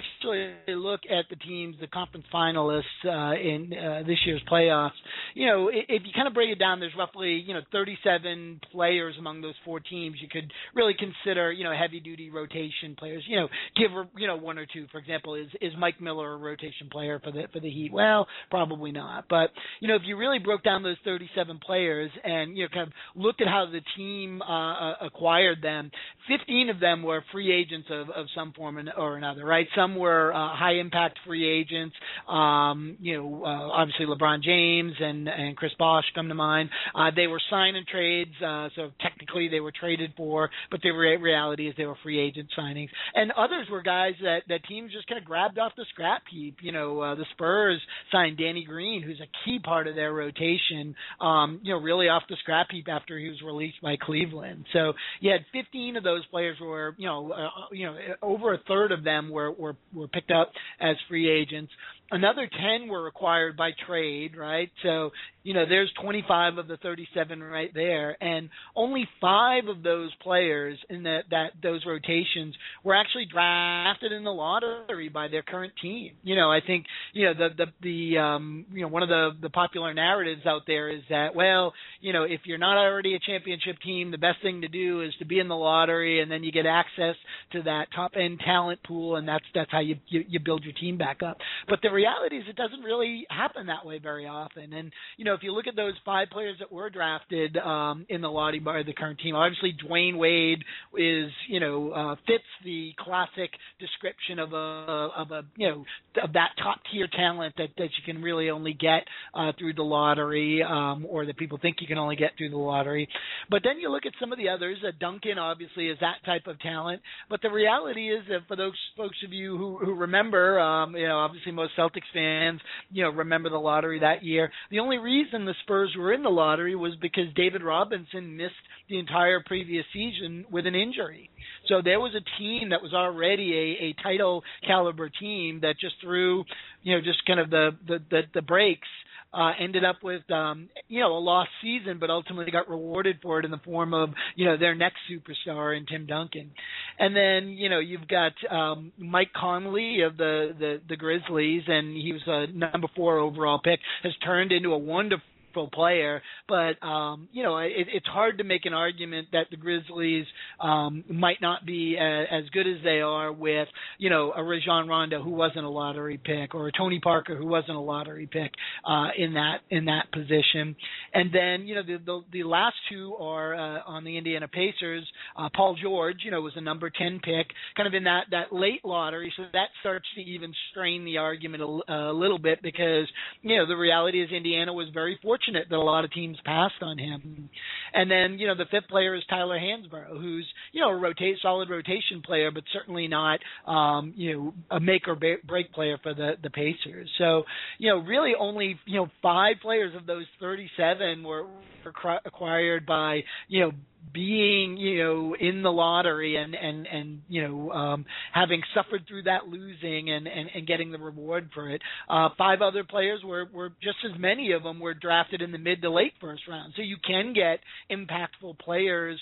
actually look at the teams, the conference finalists uh, in uh, this year's playoffs, you know, if you kind of break it down, there's roughly you know 37 players among those four teams. You could really consider you know heavy duty rotation players. You know, give you know one or two. For example, is is Mike Miller a rotation player for the for the Heat? Well, probably not. But you know, if you really broke down those 37 players and you know kind of looked at how the team uh, uh acquired them, 15 of them were free agents of of some form or another. Right? Some were uh, high impact free agents. Um, you know, uh, obviously LeBron James and and Chris Bosh come to mind. Uh, they were sign and trades, uh, so technically they were traded for, but the re- reality is they were free agent signings. And others were guys that that teams just kind of grabbed off the scrap heap. You know, uh, the Spurs signed Danny Green, who's a key part of their rotation. Um, you know, really off the scrap heap after he was released by Cleveland. So you had 15 of those players were, you know, uh, you know, over a third of them were were were picked up as free agents. Another 10 were acquired by trade, right? So, you know, there's 25 of the 37 right there, and only five of those players in that that those rotations were actually drafted in the lottery by their current team. You know, I think you know the the the um you know one of the the popular narratives out there is that well, you know, if you're not already a championship team, the best thing to do is to be in the lottery, and then you get access to that top end talent pool, and that's that's how you you, you build your team back up. But the reality is it doesn't really happen that way very often. And you know, if you look at those five players that were drafted um, in the lottery by the current team, obviously Dwyane Wade is you know uh, fits the classic description of a of a you know of that top tier talent that that you can really only get uh, through the lottery, um, or that people think you can only get through the lottery. But then you look at some of the others. Uh, Duncan obviously is that type of talent, but the reality is that for those folks of you who who remember, um, you know, obviously most Celtics fans, you know, remember the lottery that year. The only reason the Spurs were in the lottery was because David Robinson missed the entire previous season with an injury. So there was a team that was already a, a title caliber team that just threw, you know, just kind of the the the, the breaks uh, ended up with um, you know a lost season, but ultimately got rewarded for it in the form of you know their next superstar in Tim Duncan, and then you know you've got um, Mike Conley of the, the the Grizzlies, and he was a number four overall pick, has turned into a wonderful player, but um, you know it, it's hard to make an argument that the Grizzlies um, might not be as, as good as they are with you know a Rajon Rondo who wasn't a lottery pick or a Tony Parker who wasn't a lottery pick uh, in that in that position, and then you know the the, the last two are uh, on the Indiana Pacers. Uh, Paul George, you know, was a number ten pick, kind of in that that late lottery, so that starts to even strain the argument a, a little bit because you know the reality is Indiana was very fortunate unfortunate that a lot of teams passed on him. And then, you know, the fifth player is Tyler Hansbrough, who's, you know, a rotate solid rotation player, but certainly not um, you know, a make or break player for the the Pacers. So, you know, really only, you know, five players of those 37 were, were acquired by, you know, being you know in the lottery and and and you know um having suffered through that losing and and, and getting the reward for it uh five other players were were just as many of them were drafted in the mid to late first round. So you can get impactful players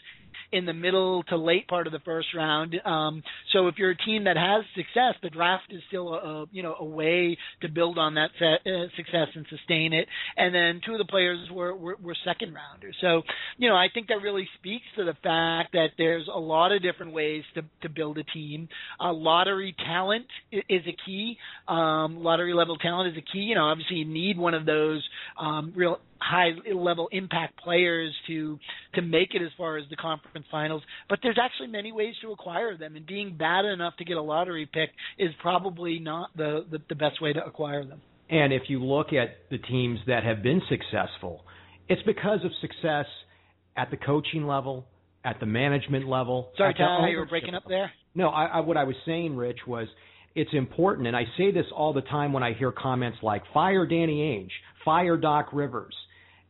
in the middle to late part of the first round. Um, so if you're a team that has success, the draft is still a, a you know a way to build on that set, uh, success and sustain it. And then two of the players were, were were second rounders. So you know I think that really speaks to the fact that there's a lot of different ways to to build a team. Uh, lottery talent is a key. Um, lottery level talent is a key. You know obviously you need one of those um, real high level impact players to to make it as far as the conference finals. But there's actually many ways to acquire them, and being bad enough to get a lottery pick is probably not the the, the best way to acquire them. And if you look at the teams that have been successful, it's because of success at the coaching level, at the management level. Sorry, Tom, you were breaking up there. No, I, I, what I was saying, Rich, was it's important, and I say this all the time when I hear comments like "fire Danny Ainge," "fire Doc Rivers."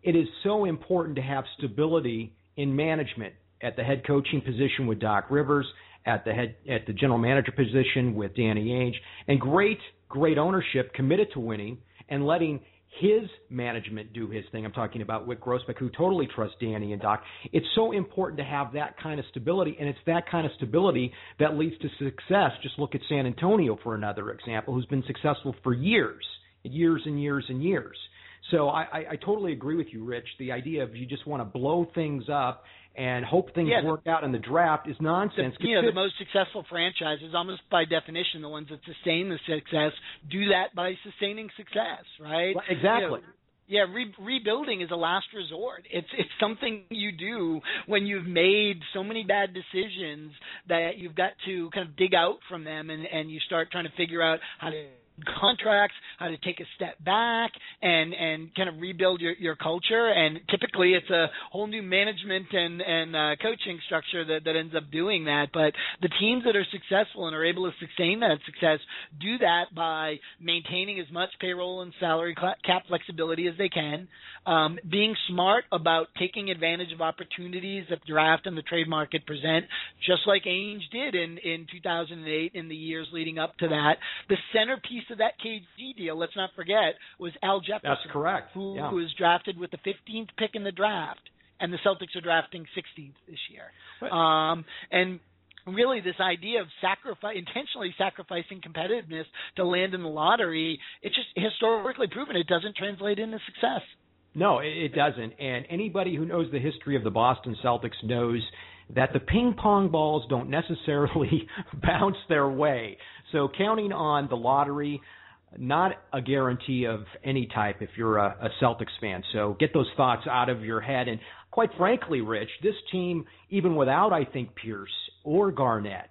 It is so important to have stability in management at the head coaching position with Doc Rivers, at the head at the general manager position with Danny Ainge, and great great ownership committed to winning and letting his management do his thing. I'm talking about Wyc Grousbeck, who totally trusts Danny and Doc. It's so important to have that kind of stability, and it's that kind of stability that leads to success. Just look at San Antonio for another example, who's been successful for years, years and years and years. So I, I, I totally agree with you, Rich. The idea of you just want to blow things up and hope things yeah, work out in the draft is nonsense. The, you know, the most successful franchises, almost by definition, the ones that sustain the success, do that by sustaining success, right? Exactly. You know, yeah, re- rebuilding is a last resort. It's it's something you do when you've made so many bad decisions that you've got to kind of dig out from them and and you start trying to figure out how to contracts, how to take a step back and and kind of rebuild your your culture. And typically, it's a whole new management and and uh, coaching structure that that ends up doing that. But the teams that are successful and are able to sustain that success do that by maintaining as much payroll and salary cap flexibility as they can, um, being smart about taking advantage of opportunities that draft and the trade market present, just like Ainge did in in 2008 in the years leading up to that. The centerpiece of that KG deal, let's not forget, was Al Jefferson. That's correct. Who, yeah. who was drafted with the 15th pick in the draft, and the Celtics are drafting 16th this year. Um, and really this idea of sacrifice intentionally sacrificing competitiveness to land in the lottery it's just historically proven it doesn't translate into success no it doesn't and anybody who knows the history of the Boston Celtics knows that the ping pong balls don't necessarily bounce their way so counting on the lottery, not a guarantee of any type if you're a, a Celtics fan. So get those thoughts out of your head. And quite frankly, Rich, this team, even without, I think, Pierce or Garnett,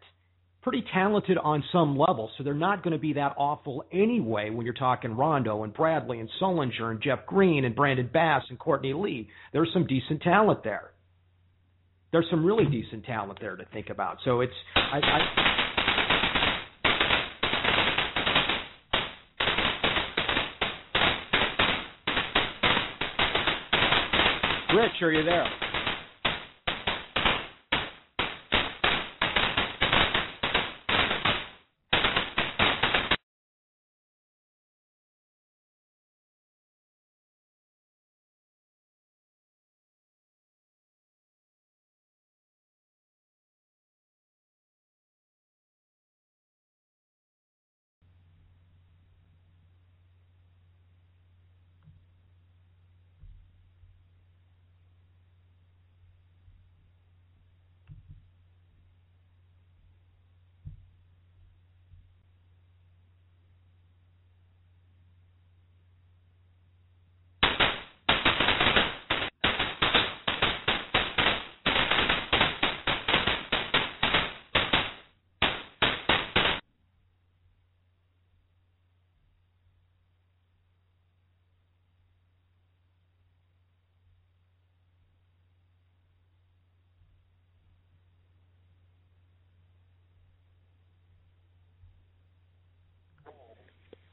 pretty talented on some level. So they're not going to be that awful anyway when you're talking Rondo and Bradley and Sullinger and Jeff Green and Brandon Bass and Courtney Lee. There's some decent talent there. There's some really decent talent there to think about. So it's I, I Rich, are there?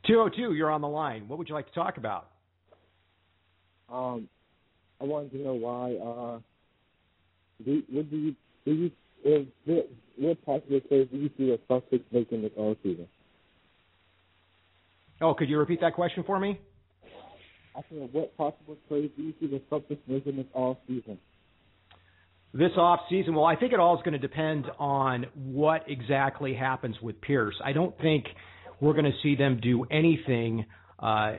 Two oh two, you're on the line. What would you like to talk about? Um, I wanted to know why. Uh, do, what do you do? You if, what, what possible trades do you see the Celtics making this all season? Oh, could you repeat that question for me? I said, what possible trades do you see the Celtics making this all season? This off season, well, I think it all is going to depend on what exactly happens with Pierce. I don't think we're going to see them do anything uh,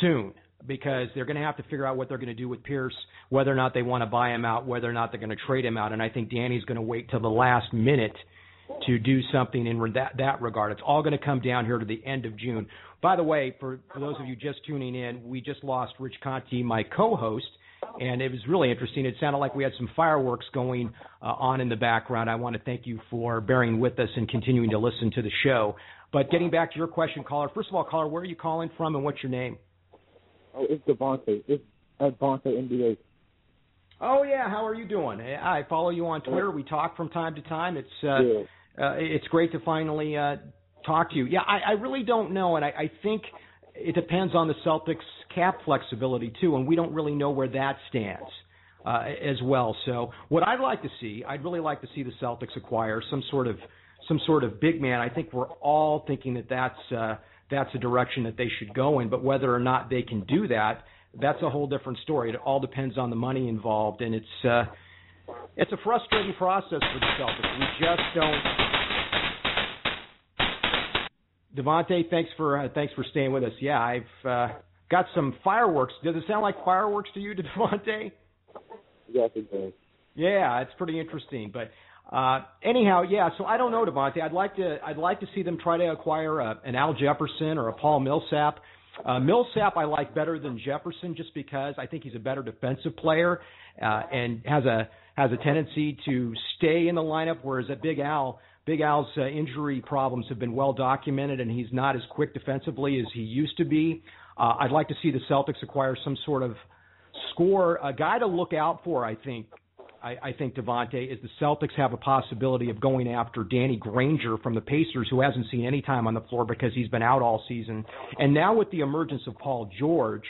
soon because they're going to have to figure out what they're going to do with Pierce, whether or not they want to buy him out, whether or not they're going to trade him out. And I think Danny's going to wait till the last minute to do something in that that regard. It's all going to come down here to the end of June. By the way, for, for those of you just tuning in, we just lost Rich Conte, my co-host, and it was really interesting. It sounded like we had some fireworks going uh, on in the background. I want to thank you for bearing with us and continuing to listen to the show. But getting back to your question, caller. First of all, caller, where are you calling from, and what's your name? Oh, it's Devontae. It's Devontae NBA. Oh yeah, how are you doing? I follow you on Twitter. We talk from time to time. It's uh, yeah. uh it's great to finally uh talk to you. Yeah, I, I really don't know, and I, I think it depends on the Celtics cap flexibility too, and we don't really know where that stands. Uh, as well. So what I'd like to see, I'd really like to see the Celtics acquire some sort of some sort of big man. I think we're all thinking that that's uh, that's a direction that they should go in. But whether or not they can do that, that's a whole different story. It all depends on the money involved, and it's uh, it's a frustrating process for the Celtics. We just don't. Devonte, thanks for uh, thanks for staying with us. Yeah, I've uh, got some fireworks. Does it sound like fireworks to you, Devonte? Yes, it does. Yeah, it's pretty interesting. But uh, anyhow, yeah. So I don't know, Devontae. I'd like to. I'd like to see them try to acquire a, an Al Jefferson or a Paul Millsap. Uh, Millsap I like better than Jefferson just because I think he's a better defensive player uh, and has a has a tendency to stay in the lineup. Whereas at Big Al, Big Al's uh, injury problems have been well documented, and he's not as quick defensively as he used to be. Uh, I'd like to see the Celtics acquire some sort of score, a guy to look out for. I think I, I think Devontae is the Celtics have a possibility of going after Danny Granger from the Pacers, who hasn't seen any time on the floor because he's been out all season. And now with the emergence of Paul George,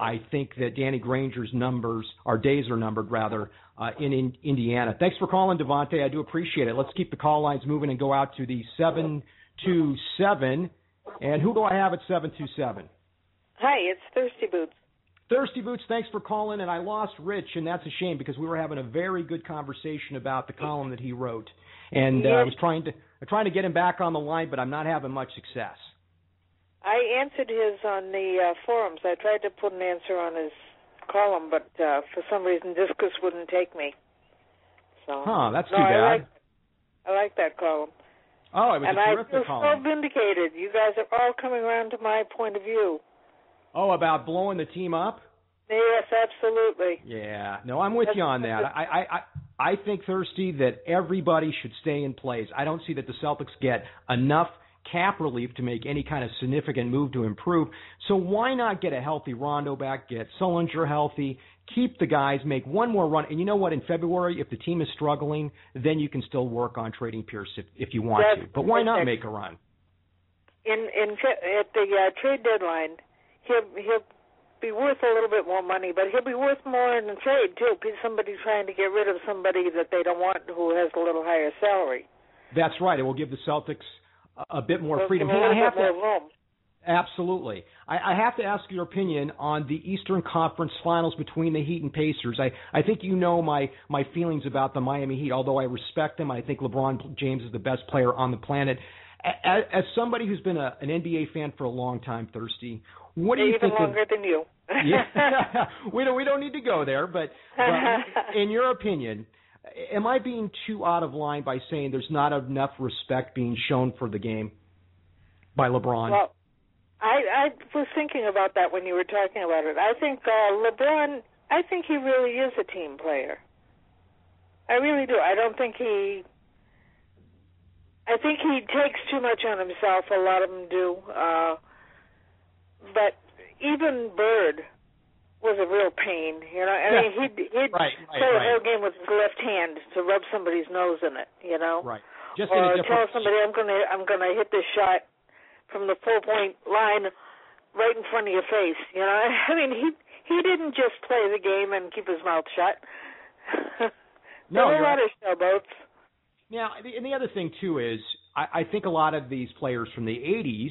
I think that Danny Granger's numbers, our days are numbered rather, uh, in, in Indiana. Thanks for calling, Devontae. I do appreciate it. Let's keep the call lines moving and go out to the seven two seven. And who do I have at seven two seven? Hi, it's Thirsty Boots. Thirsty Boots, thanks for calling. And I lost Rich, and that's a shame because we were having a very good conversation about the column that he wrote, and uh, I was trying to I'm trying to get him back on the line, but I'm not having much success. I answered his on the uh, forums. I tried to put an answer on his column, but uh, for some reason Disqus wouldn't take me. So Huh, that's no, too I bad. like I like that column. Oh, it was and a I terrific feel column. so vindicated. You guys are all coming around to my point of view. Oh, about blowing the team up? Yes, absolutely. Yeah. No, I'm with you on that. I, I, I, I think thirsty that everybody should stay in place. I don't see that the Celtics get enough cap relief to make any kind of significant move to improve. So why not get a healthy Rondo back, get Sullinger healthy, keep the guys, make one more run. And you know what? In February, if the team is struggling, then you can still work on trading Pierce if, if you want That's to. But why not make a run? In in at the uh, trade deadline, he'll he'll be worth a little bit more money, but he'll be worth more in the trade too. Because somebody's trying to get rid of somebody that they don't want who has a little higher salary. That's right. It will give the Celtics a, a bit more They'll freedom. give Hey, a I have to, room. Absolutely. I, I have to ask your opinion on the Eastern Conference Finals between the Heat and Pacers. I, I think you know my, my feelings about the Miami Heat. Although I respect them, I think LeBron James is the best player on the planet. As, as somebody who's been a, an NBA fan for a long time, Thirsty, what do you Even think longer of? than you. yeah, we don't we don't need to go there, but, but in your opinion, am I being too out of line by saying there's not enough respect being shown for the game by LeBron? Well, I I was thinking about that when you were talking about it. I think uh, LeBron. I think he really is a team player. I really do. I don't think he. I think he takes too much on himself. A lot of them do. Uh, but even Bird was a real pain. You know, I Yeah. mean, he'd he'd Right, right, play the right. whole game with his left hand to rub somebody's nose in it. You know, Right. Just in or a tell somebody I'm gonna I'm gonna hit this shot from the four point line right in front of your face. You know, I mean he he didn't just play the game and keep his mouth shut. No, there were a lot of showboats. Now, and the other thing too is, I, I think a lot of these players from the '80s, well,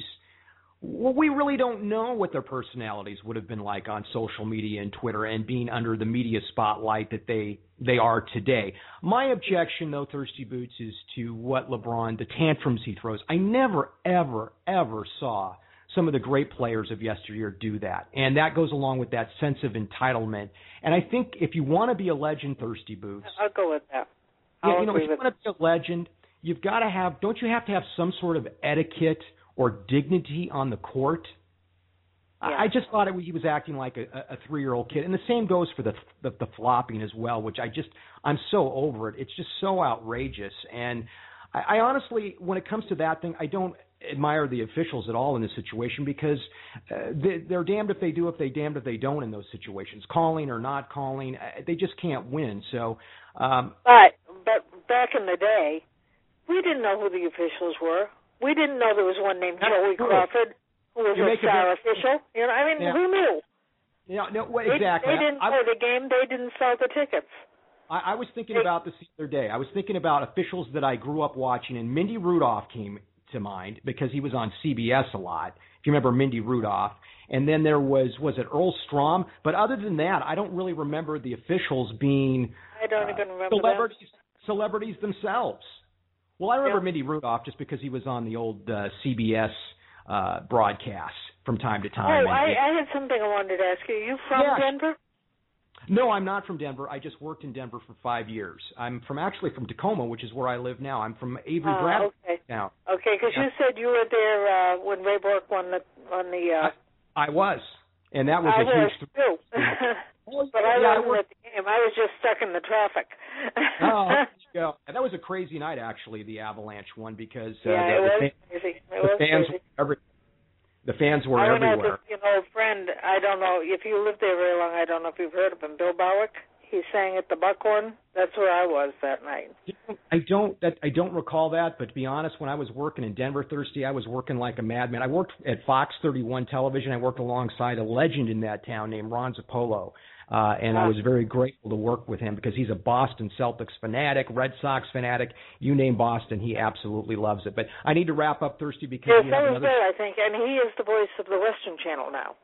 we really don't know what their personalities would have been like on social media and Twitter, and being under the media spotlight that they they are today. My objection, though, Thirsty Boots, is to what LeBron, the tantrums he throws. I never, ever, ever saw some of the great players of yesteryear do that, and that goes along with that sense of entitlement. And I think if you want to be a legend, Thirsty Boots. I'll go with that. Yeah, I'll you know, if you want to be a legend, you've got to have. Don't you have to have some sort of etiquette or dignity on the court? I- Yeah. I just thought it, he was acting like a, a a three-year-old kid, and the same goes for the, the the flopping as well, which I just I'm so over it. It's just so outrageous, and I, I honestly, when it comes to that thing, I don't admire the officials at all in this situation because uh, they, they're damned if they do, if they damned if they don't in those situations, calling or not calling, uh, they just can't win. So. Um, But but back in the day, we didn't know who the officials were. We didn't know there was one named Joey. Crawford who was You a make a star official. You know, I mean, Yeah. who knew? Yeah, no, well, They- exactly. They, didn't I, play the game. They didn't sell the tickets. I, I was thinking about this the other day. I was thinking about officials that I grew up watching, and Mendy Rudolph came to mind because he was on CBS a lot. If you remember Mendy Rudolph, and then there was was it Earl Strom? But other than that, I don't really remember the officials being I don't uh, even remember celebrities celebrities themselves. Well, I remember Yeah. Mendy Rudolph just because he was on the old uh, CBS uh, broadcasts from time to time. Oh, I, I had something I wanted to ask you. Are You from Yeah. Denver? No, I'm not from Denver. I just worked in Denver for five years. I'm from actually from Tacoma, which is where I live now. I'm from Avery Ah, Bradley okay. now. Okay, because you said you were there uh, when Ray Bourque won the on the. Uh, I was, and that was I a was huge. too. but I yeah, I wasn't at the game. I was just stuck in the traffic. Oh, there you go. And that was a crazy night, actually, the Avalanche one because uh, yeah, the, it the, was fa- crazy. It the was fans crazy. were every, the fans were I went out everywhere. to see an old friend. I don't know if you lived there very long. I don't know if you've heard of him, Bill Bowick. He sang at the Buckhorn. That's where I was that night. I don't that I don't recall that, but to be honest, when I was working in Denver Thirsty, I was working like a madman. I worked at Fox 31 Television. I worked alongside a legend in that town named Ron Zappolo. Uh, and I was very grateful to work with him because he's a Boston Celtics fanatic, Red Sox fanatic. You name Boston, he absolutely loves it. But I need to wrap up Thirsty because Yes, that have was another. I think, and he is the voice of the Western Channel now.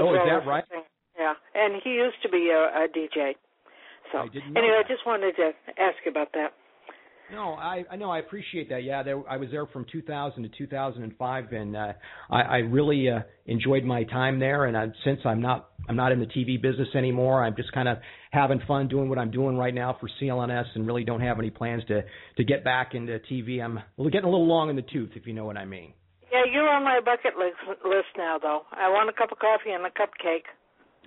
Oh, is that right? Yeah, and he used to be a, a DJ. So I didn't know anyway, that. I just wanted to ask you about that. No, I know I appreciate that. Yeah, there, I was there from 2000 to 2005, and uh, I, I really uh, enjoyed my time there. And I, since I'm not I'm not in the TV business anymore, I'm just kind of having fun doing what I'm doing right now for CLNS, and really don't have any plans to to get back into TV. I'm getting a little long in the tooth, if you know what I mean. Yeah, you're on my bucket list now, though. I want a cup of coffee and a cupcake.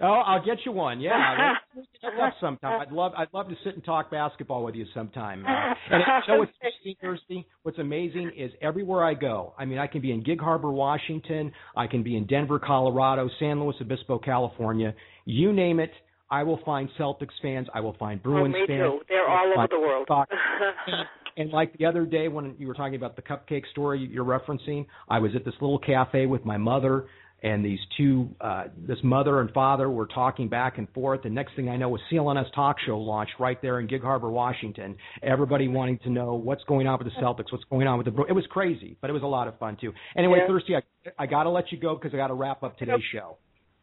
Oh, I'll get you one. Yeah, let's sometime. I'd love I'd love to sit and talk basketball with you sometime. Uh, and know what's amazing? What's amazing is everywhere I go. I mean, I can be in Gig Harbor, Washington. I can be in Denver, Colorado, San Luis Obispo, California. You name it. I will find Celtics fans. I will find Bruins oh, me fans. Too. They're all over the world. and like the other day when you were talking about the cupcake story you're referencing, I was at this little cafe with my mother and these two, uh, this mother and father were talking back and forth. And next thing I know, a CLNS talk show launched right there in Gig Harbor, Washington. Everybody wanting to know what's going on with the Celtics, what's going on with the. It was crazy, but it was a lot of fun too. Anyway, yeah. Thirsty, I, I got to let you go because I got to wrap up today's show.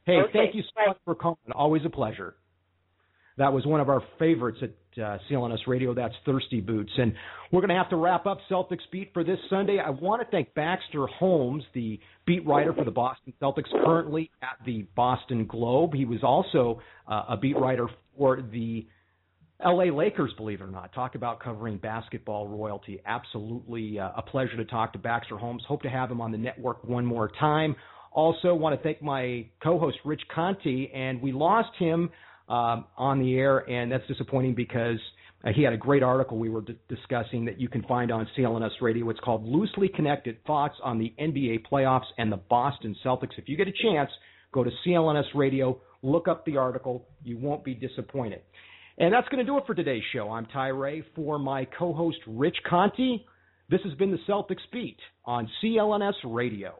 Hey, okay. thank you so much for calling. Always a pleasure. That was one of our favorites at uh, CLNS Radio. That's Thirsty Boots. And we're going to have to wrap up Celtics Beat for this Sunday. I want to thank Baxter Holmes, the beat writer for the Boston Celtics, currently at the Boston Globe. He was also uh, a beat writer for the LA Lakers, believe it or not. Talk about covering basketball royalty. Absolutely uh, a pleasure to talk to Baxter Holmes. Hope to have him on the network one more time. Also, want to thank my co host, Rich Conte, and we lost him um, on the air, and that's disappointing because uh, he had a great article we were d- discussing that you can find on CLNS Radio. It's called Loosely Connected Thoughts on the NBA Playoffs and the Boston Celtics. If you get a chance, go to CLNS Radio, look up the article. You won't be disappointed. And that's going to do it for today's show. I'm Ty Ray for my co host, Rich Conte. This has been the Celtics Beat on CLNS Radio.